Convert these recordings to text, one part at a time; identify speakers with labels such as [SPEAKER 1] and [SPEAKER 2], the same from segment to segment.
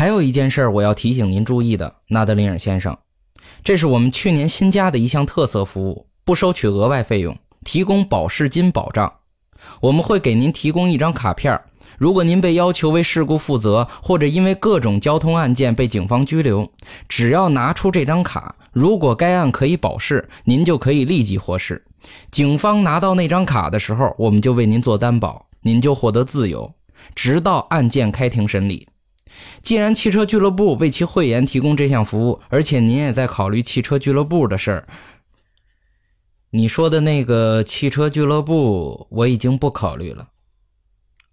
[SPEAKER 1] 还有一件事我要提醒您注意的，纳德林尔先生，这是我们去年新加的一项特色服务，不收取额外费用，提供保释金保障。我们会给您提供一张卡片，如果您被要求为事故负责，或者因为各种交通案件被警方拘留，只要拿出这张卡，如果该案可以保释，您就可以立即获释。警方拿到那张卡的时候，我们就为您做担保，您就获得自由，直到案件开庭审理。既然汽车俱乐部为其会员提供这项服务，而且您也在考虑汽车俱乐部的事儿，你说的那个汽车俱乐部我已经不考虑了。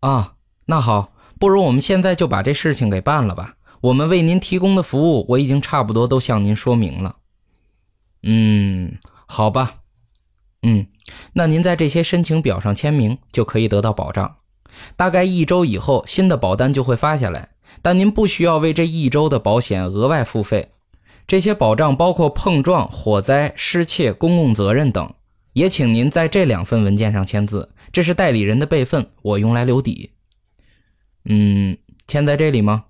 [SPEAKER 1] 啊，那好，不如我们现在就把这事情给办了吧。我们为您提供的服务我已经差不多都向您说明了。嗯，好吧。嗯，那您在这些申请表上签名就可以得到保障。大概一周以后，新的保单就会发下来。但您不需要为这一周的保险额外付费，这些保障包括碰撞、火灾、失窃、公共责任等。也请您在这两份文件上签字，这是代理人的备份，我用来留底。嗯，签在这里吗？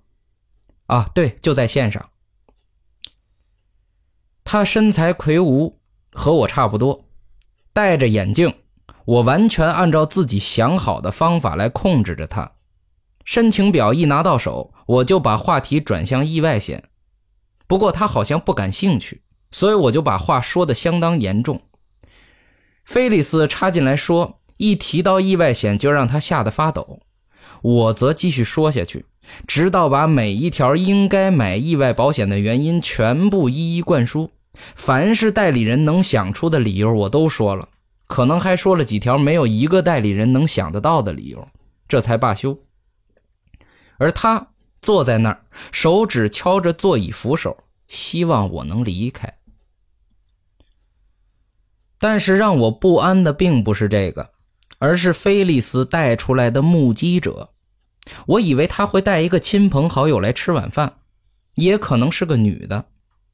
[SPEAKER 1] 啊，对，就在线上。他身材魁梧，和我差不多，戴着眼镜。我完全按照自己想好的方法来控制着他。申请表一拿到手，我就把话题转向意外险。不过他好像不感兴趣，所以我就把话说得相当严重。菲利斯插进来说：“一提到意外险，就让他吓得发抖。”我则继续说下去，直到把每一条应该买意外保险的原因全部一一灌输。凡是代理人能想出的理由，我都说了，可能还说了几条没有一个代理人能想得到的理由，这才罢休。而他坐在那儿，手指敲着座椅扶手，希望我能离开。但是让我不安的并不是这个，而是菲利斯带出来的目击者。我以为他会带一个亲朋好友来吃晚饭，也可能是个女的，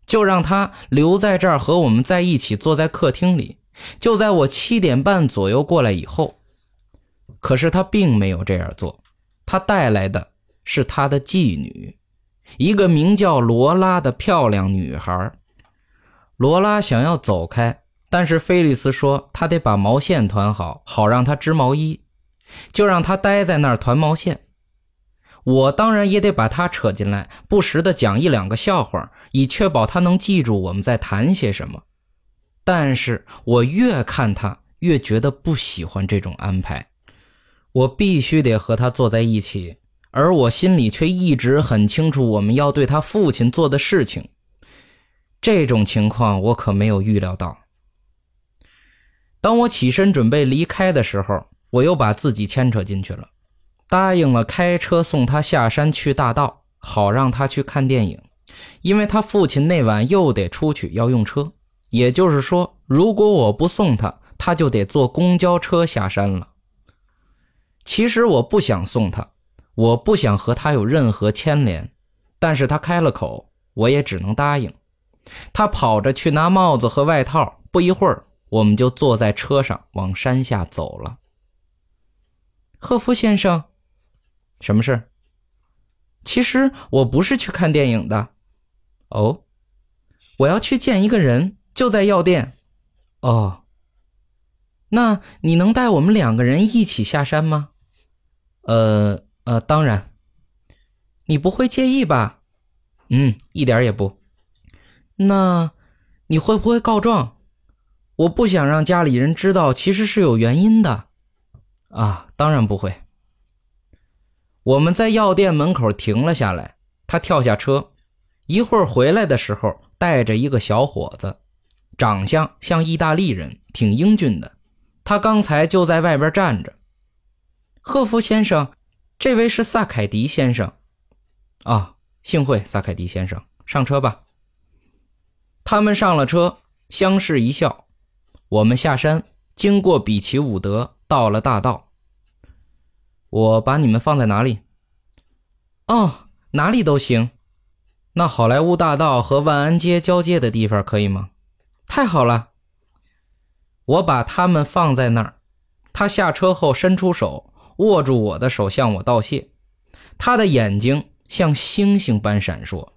[SPEAKER 1] 就让她留在这儿和我们在一起坐在客厅里。就在我七点半左右过来以后，可是他并没有这样做，他带来的。是他的妓女，一个名叫罗拉的漂亮女孩。罗拉想要走开，但是菲利斯说他得把毛线团好，好让她织毛衣，就让她待在那儿团毛线。我当然也得把她扯进来，不时的讲一两个笑话，以确保她能记住我们在谈些什么。但是我越看她，越觉得不喜欢这种安排。我必须得和她坐在一起。而我心里却一直很清楚，我们要对他父亲做的事情。这种情况我可没有预料到。当我起身准备离开的时候，我又把自己牵扯进去了，答应了开车送他下山去大道，好让他去看电影，因为他父亲那晚又得出去要用车。也就是说，如果我不送他，他就得坐公交车下山了。其实我不想送他。我不想和他有任何牵连，但是他开了口，我也只能答应。他跑着去拿帽子和外套，不一会儿，我们就坐在车上往山下走了。赫夫先生，什么事？其实我不是去看电影的。哦，我要去见一个人，就在药店。哦，那你能带我们两个人一起下山吗？呃。呃，当然，你不会介意吧？嗯，一点也不。那你会不会告状？我不想让家里人知道，其实是有原因的。啊，当然不会。我们在药店门口停了下来，他跳下车，一会儿回来的时候带着一个小伙子，长相像意大利人，挺英俊的。他刚才就在外边站着。赫夫先生。这位是萨凯迪先生，啊，幸会，萨凯迪先生，上车吧。他们上了车，相视一笑。我们下山，经过比奇伍德，到了大道。我把你们放在哪里？哦，哪里都行。那好莱坞大道和万安街交界的地方可以吗？太好了。我把他们放在那儿。他下车后伸出手。握住我的手，向我道谢。他的眼睛像星星般闪烁。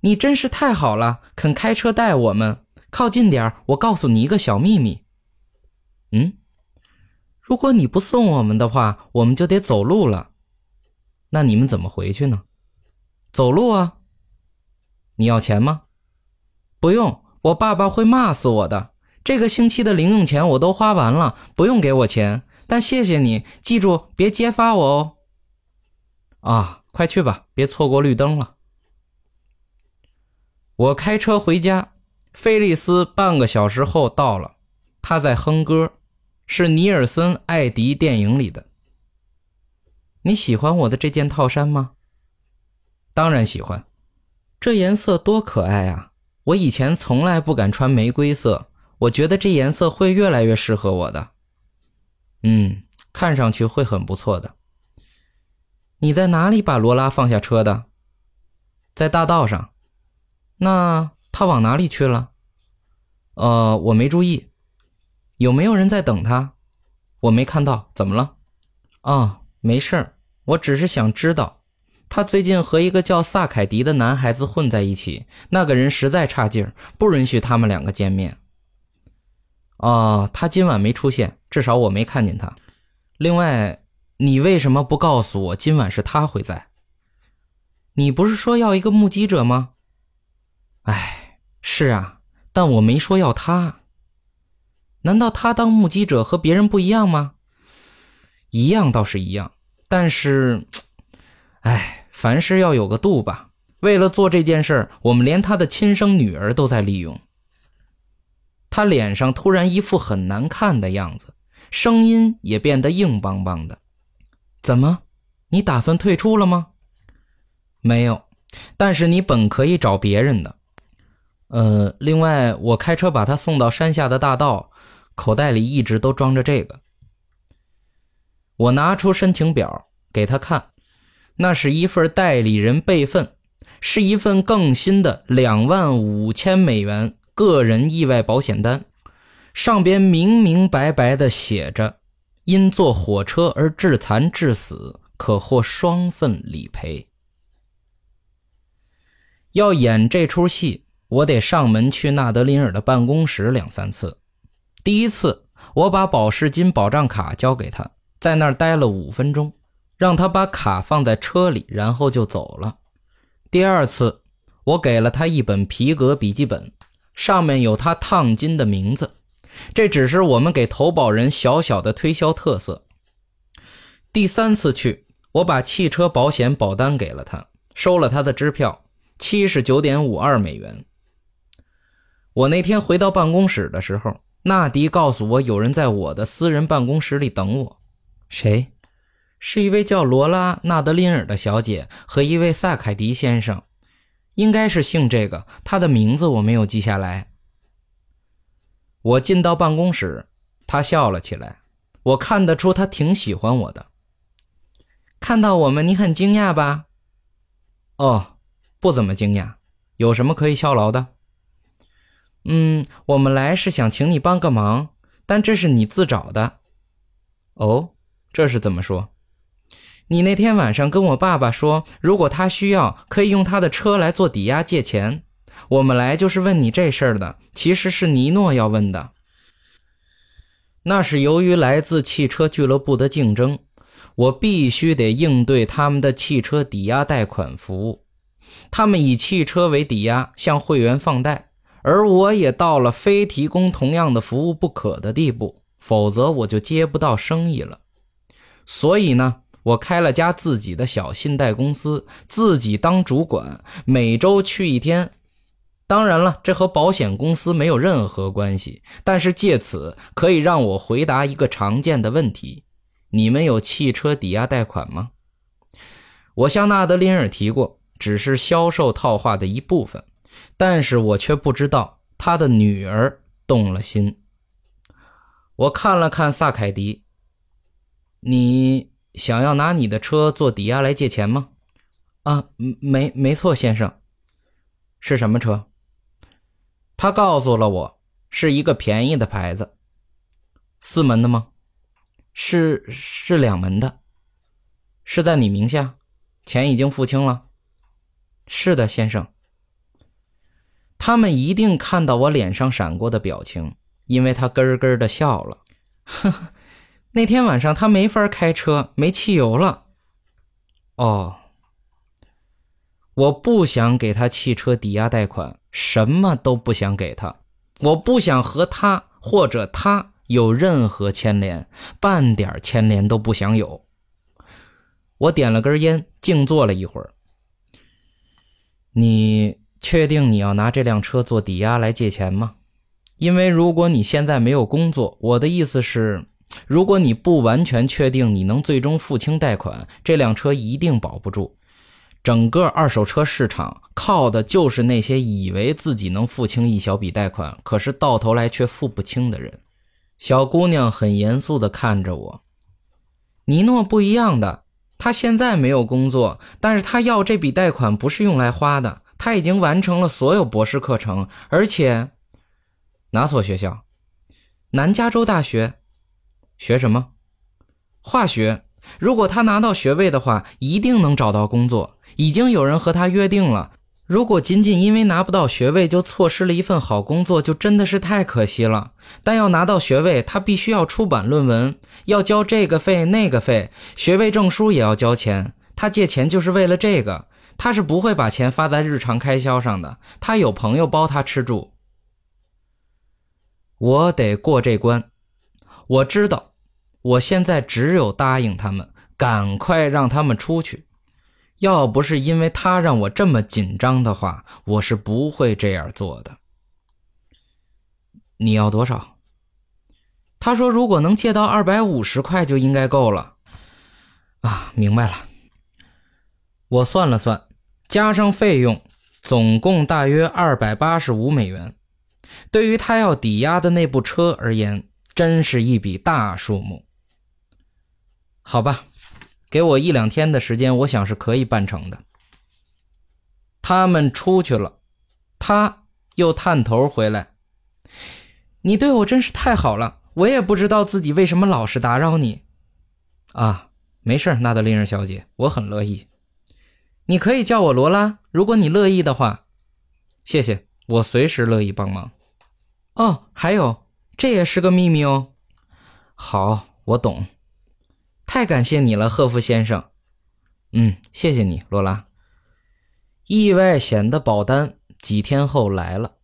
[SPEAKER 1] 你真是太好了，肯开车带我们。靠近点我告诉你一个小秘密。嗯，如果你不送我们的话，我们就得走路了。那你们怎么回去呢？走路啊。你要钱吗？不用，我爸爸会骂死我的。这个星期的零用钱我都花完了，不用给我钱。但谢谢你，记住别揭发我哦。啊，快去吧，别错过绿灯了。我开车回家，菲利斯半个小时后到了，他在哼歌，是尼尔森·艾迪电影里的。你喜欢我的这件套衫吗？当然喜欢，这颜色多可爱啊！我以前从来不敢穿玫瑰色，我觉得这颜色会越来越适合我的。嗯，看上去会很不错的。你在哪里把罗拉放下车的？在大道上。那他往哪里去了？呃，我没注意。有没有人在等他？我没看到。怎么了？哦，没事儿。我只是想知道，他最近和一个叫萨凯迪的男孩子混在一起。那个人实在差劲儿，不允许他们两个见面。哦，他今晚没出现，至少我没看见他。另外，你为什么不告诉我今晚是他会在？你不是说要一个目击者吗？哎，是啊，但我没说要他。难道他当目击者和别人不一样吗？一样倒是一样，但是，哎，凡事要有个度吧。为了做这件事我们连他的亲生女儿都在利用。他脸上突然一副很难看的样子，声音也变得硬邦邦的。怎么，你打算退出了吗？没有，但是你本可以找别人的。呃，另外，我开车把他送到山下的大道，口袋里一直都装着这个。我拿出申请表给他看，那是一份代理人备份，是一份更新的两万五千美元个人意外保险单，上边明明白白的写着：因坐火车而致残致死，可获双份理赔。要演这出戏。我得上门去纳德林尔的办公室两三次。第一次，我把保释金保障卡交给他，在那儿待了五分钟，让他把卡放在车里，然后就走了。第二次，我给了他一本皮革笔记本，上面有他烫金的名字，这只是我们给投保人小小的推销特色。第三次去，我把汽车保险保单给了他，收了他的支票，七十九点五二美元。我那天回到办公室的时候，纳迪告诉我有人在我的私人办公室里等我。谁？是一位叫罗拉·纳德林尔的小姐和一位萨凯迪先生，应该是姓这个。他的名字我没有记下来。我进到办公室，他笑了起来。我看得出他挺喜欢我的。看到我们，你很惊讶吧？哦，不怎么惊讶。有什么可以效劳的？嗯，我们来是想请你帮个忙，但这是你自找的。哦，这是怎么说？你那天晚上跟我爸爸说，如果他需要，可以用他的车来做抵押借钱。我们来就是问你这事儿的，其实是尼诺要问的。那是由于来自汽车俱乐部的竞争，我必须得应对他们的汽车抵押贷款服务。他们以汽车为抵押向会员放贷。而我也到了非提供同样的服务不可的地步，否则我就接不到生意了。所以呢，我开了家自己的小信贷公司，自己当主管，每周去一天。当然了，这和保险公司没有任何关系，但是借此可以让我回答一个常见的问题：你们有汽车抵押贷款吗？我向纳德林尔提过，只是销售套话的一部分。但是我却不知道他的女儿动了心。我看了看萨凯迪，你想要拿你的车做抵押来借钱吗？啊，没，没错，先生。是什么车？他告诉了我，是一个便宜的牌子。四门的吗？是，是两门的。是在你名下？钱已经付清了。是的，先生。他们一定看到我脸上闪过的表情，因为他咯咯的笑了。呵呵，那天晚上他没法开车，没汽油了。哦，我不想给他汽车抵押贷款，什么都不想给他。我不想和他或者他有任何牵连，半点牵连都不想有。我点了根烟，静坐了一会儿。你确定你要拿这辆车做抵押来借钱吗？因为如果你现在没有工作，我的意思是，如果你不完全确定你能最终付清贷款，这辆车一定保不住。整个二手车市场靠的就是那些以为自己能付清一小笔贷款，可是到头来却付不清的人。小姑娘很严肃地看着我。尼诺不一样的。他现在没有工作，但是他要这笔贷款不是用来花的。他已经完成了所有博士课程，而且哪所学校？南加州大学。学什么？化学。如果他拿到学位的话，一定能找到工作。已经有人和他约定了。如果仅仅因为拿不到学位就错失了一份好工作，就真的是太可惜了。但要拿到学位，他必须要出版论文，要交这个费那个费，学位证书也要交钱。他借钱就是为了这个，他是不会把钱发在日常开销上的。他有朋友包他吃住，我得过这关。我知道，我现在只有答应他们，赶快让他们出去。要不是因为他让我这么紧张的话，我是不会这样做的。你要多少？他说如果能借到二百五十块就应该够了。啊，明白了。我算了算，加上费用，总共大约二百八十五美元。对于他要抵押的那部车而言，真是一笔大数目。好吧。给我一两天的时间，我想是可以办成的。他们出去了，他又探头回来。你对我真是太好了，我也不知道自己为什么老是打扰你。啊，没事，纳德林尔小姐，我很乐意。你可以叫我罗拉，如果你乐意的话。谢谢，我随时乐意帮忙。哦，还有，这也是个秘密哦。好，我懂。太感谢你了，赫夫先生。嗯，谢谢你，罗拉。意外险的保单几天后来了，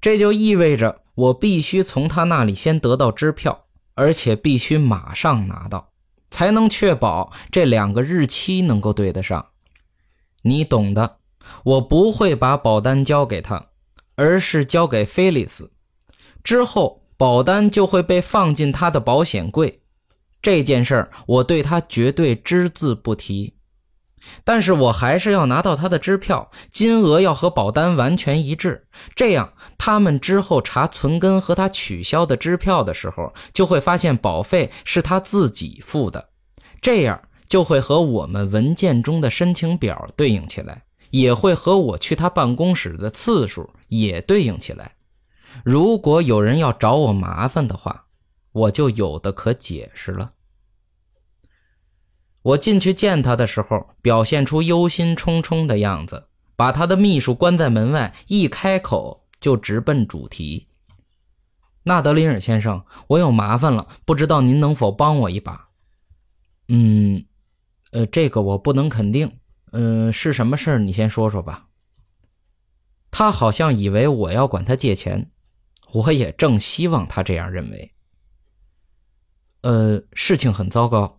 [SPEAKER 1] 这就意味着我必须从他那里先得到支票，而且必须马上拿到，才能确保这两个日期能够对得上。你懂的，我不会把保单交给他，而是交给菲利斯，之后保单就会被放进他的保险柜。这件事儿，我对他绝对只字不提，但是我还是要拿到他的支票，金额要和保单完全一致，这样他们之后查存根和他取消的支票的时候，就会发现保费是他自己付的，这样就会和我们文件中的申请表对应起来，也会和我去他办公室的次数也对应起来。如果有人要找我麻烦的话，我就有的可解释了。我进去见他的时候，表现出忧心忡忡的样子，把他的秘书关在门外，一开口就直奔主题。纳德林尔先生，我有麻烦了，不知道您能否帮我一把？嗯，呃，这个我不能肯定。嗯，是什么事儿？你先说说吧。他好像以为我要管他借钱，我也正希望他这样认为。呃，事情很糟糕。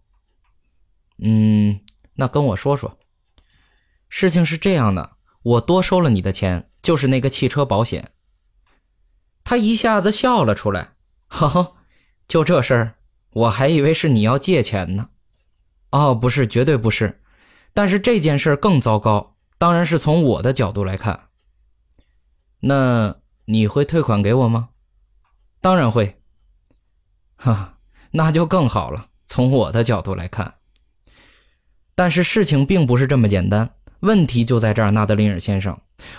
[SPEAKER 1] 嗯，那跟我说说，事情是这样的，我多收了你的钱，就是那个汽车保险。他一下子笑了出来，呵呵，就这事儿，我还以为是你要借钱呢。哦，不是，绝对不是。但是这件事更糟糕，当然是从我的角度来看。那你会退款给我吗？当然会。哈，那就更好了。从我的角度来看。但是事情并不是这么简单，问题就在这儿，纳德林尔先生。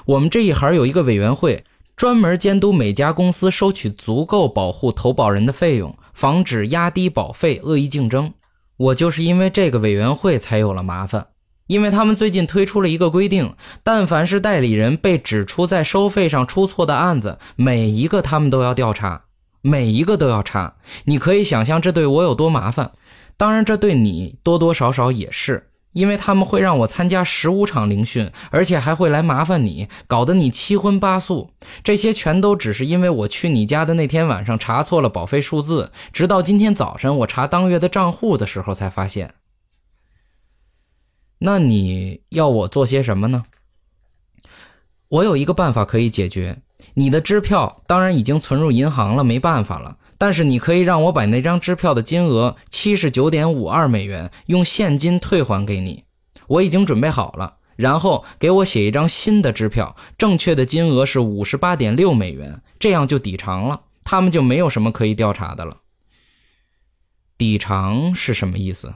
[SPEAKER 1] 我们这一行有一个委员会，专门监督每家公司收取足够保护投保人的费用，防止压低保费、恶意竞争。我就是因为这个委员会才有了麻烦。因为他们最近推出了一个规定，但凡是代理人被指出在收费上出错的案子，每一个他们都要调查，每一个都要查。你可以想象这对我有多麻烦，当然这对你多多少少也是，因为他们会让我参加十五场聆讯，而且还会来麻烦你，搞得你七荤八素。这些全都只是因为我去你家的那天晚上查错了保费数字，直到今天早晨我查当月的账户的时候才发现。那你要我做些什么呢？我有一个办法可以解决。你的支票当然已经存入银行了，没办法了。但是你可以让我把那张支票的金额七十九点五二美元用现金退还给你。我已经准备好了，然后给我写一张新的支票，正确的金额是五十八点六美元，这样就抵偿了，他们就没有什么可以调查的了。抵偿是什么意思？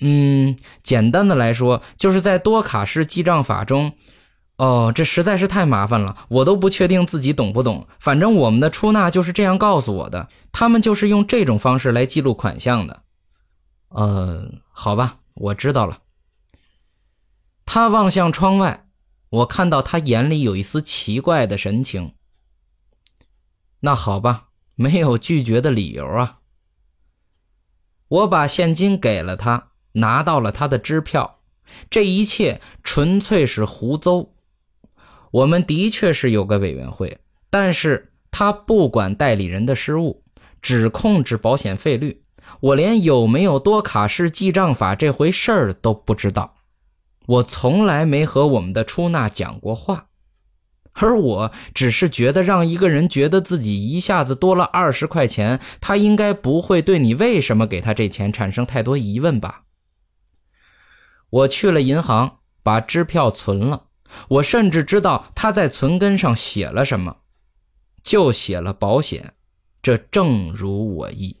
[SPEAKER 1] 嗯，简单的来说，就是在多卡式记账法中，哦，这实在是太麻烦了，我都不确定自己懂不懂。反正我们的出纳就是这样告诉我的，他们就是用这种方式来记录款项的。呃，好吧，我知道了。他望向窗外，我看到他眼里有一丝奇怪的神情。那好吧，没有拒绝的理由啊。我把现金给了他。拿到了他的支票，这一切纯粹是胡诌。我们的确是有个委员会，但是他不管代理人的失误，只控制保险费率。我连有没有多卡式记账法这回事儿都不知道，我从来没和我们的出纳讲过话。而我只是觉得，让一个人觉得自己一下子多了二十块钱，他应该不会对你为什么给他这钱产生太多疑问吧。我去了银行，把支票存了。我甚至知道他在存根上写了什么，就写了保险。这正如我意。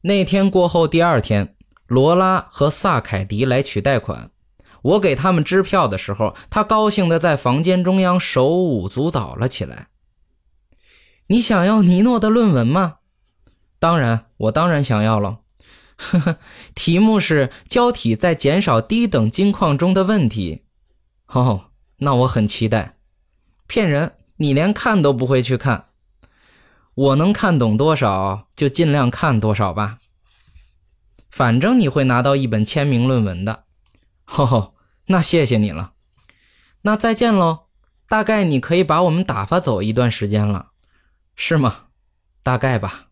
[SPEAKER 1] 那天过后，第二天，罗拉和萨凯迪来取贷款。我给他们支票的时候，他高兴地在房间中央手舞足蹈了起来。你想要尼诺的论文吗？当然，我当然想要了。呵呵，题目是胶体在减少低等金矿中的问题。哦，那我很期待。骗人，你连看都不会去看。我能看懂多少就尽量看多少吧。反正你会拿到一本签名论文的。吼吼，那谢谢你了。那再见喽。大概你可以把我们打发走一段时间了，是吗？大概吧。